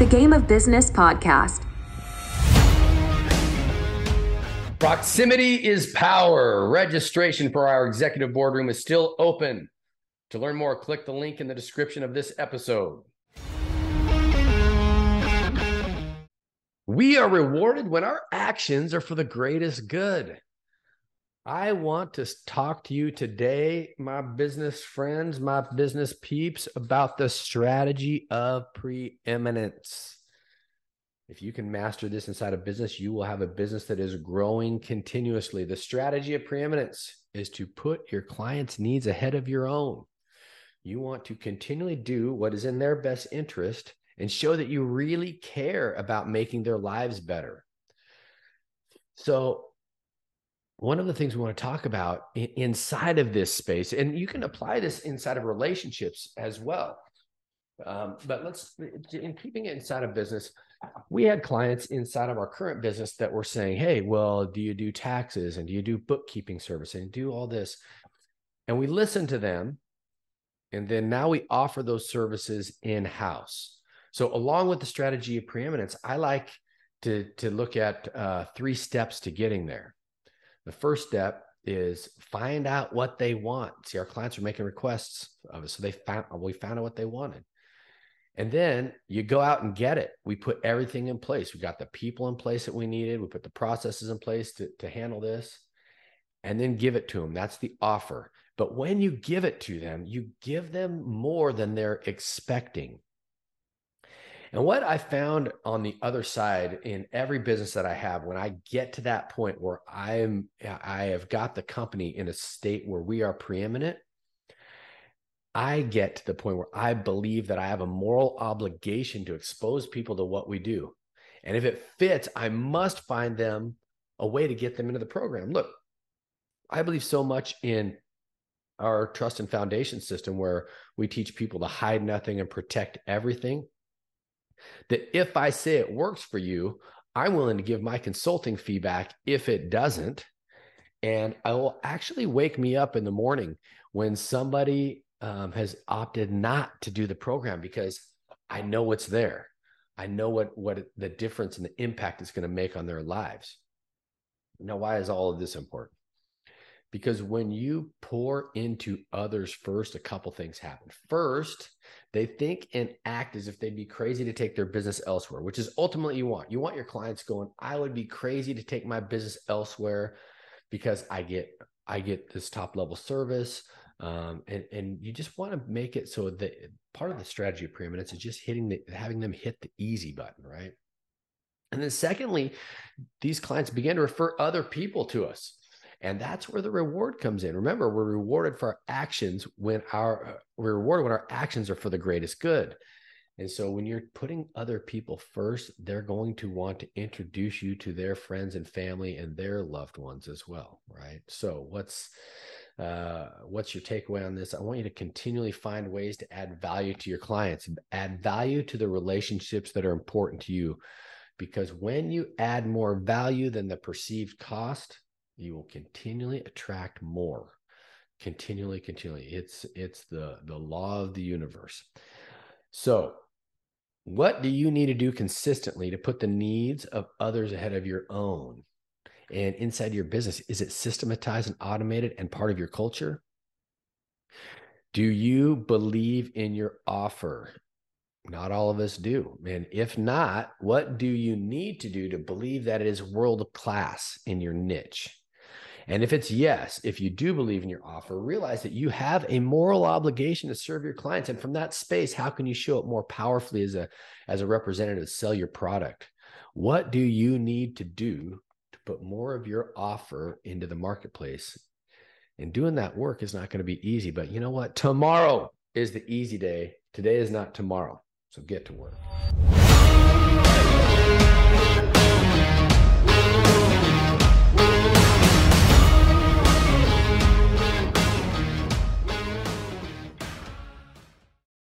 the Game of Business podcast. Proximity is power. Registration for our executive boardroom is still open. To learn more, click the link in the description of this episode. We are rewarded when our actions are for the greatest good. I want to talk to you today, my business friends, my business peeps, about the strategy of preeminence. If you can master this inside of business, you will have a business that is growing continuously. The strategy of preeminence is to put your clients' needs ahead of your own. You want to continually do what is in their best interest and show that you really care about making their lives better. So, one of the things we want to talk about inside of this space, and you can apply this inside of relationships as well. Um, but let's, in keeping it inside of business, we had clients inside of our current business that were saying, Hey, well, do you do taxes and do you do bookkeeping service and do all this? And we listened to them and then now we offer those services in house. So, along with the strategy of preeminence, I like to, to look at uh, three steps to getting there. The first step is find out what they want. See, our clients are making requests of us. So they found we found out what they wanted. And then you go out and get it. We put everything in place. We got the people in place that we needed. We put the processes in place to, to handle this and then give it to them. That's the offer. But when you give it to them, you give them more than they're expecting. And what I found on the other side in every business that I have, when I get to that point where I'm, I have got the company in a state where we are preeminent, I get to the point where I believe that I have a moral obligation to expose people to what we do. And if it fits, I must find them a way to get them into the program. Look, I believe so much in our trust and foundation system where we teach people to hide nothing and protect everything that if i say it works for you i'm willing to give my consulting feedback if it doesn't. And i will actually wake me up in the morning when somebody um, has opted not to do the program because i know it's there. I know what what the difference and the impact it's going to make on their lives. Now why is all of this important because when you pour into others first, a couple things happen. First, they think and act as if they'd be crazy to take their business elsewhere, which is ultimately you want. You want your clients going, I would be crazy to take my business elsewhere because I get I get this top level service. Um, and and you just want to make it so that part of the strategy of preeminence is just hitting the having them hit the easy button, right? And then secondly, these clients begin to refer other people to us. And that's where the reward comes in. Remember, we're rewarded for our actions when our uh, we're rewarded when our actions are for the greatest good. And so when you're putting other people first, they're going to want to introduce you to their friends and family and their loved ones as well, right? So what's uh, what's your takeaway on this? I want you to continually find ways to add value to your clients, add value to the relationships that are important to you. Because when you add more value than the perceived cost, you will continually attract more. Continually continually. It's it's the the law of the universe. So what do you need to do consistently to put the needs of others ahead of your own and inside your business? Is it systematized and automated and part of your culture? Do you believe in your offer? Not all of us do. And if not, what do you need to do to believe that it is world class in your niche? And if it's yes, if you do believe in your offer, realize that you have a moral obligation to serve your clients. And from that space, how can you show up more powerfully as a as a representative to sell your product? What do you need to do to put more of your offer into the marketplace? And doing that work is not going to be easy, but you know what? Tomorrow is the easy day. Today is not tomorrow. So get to work.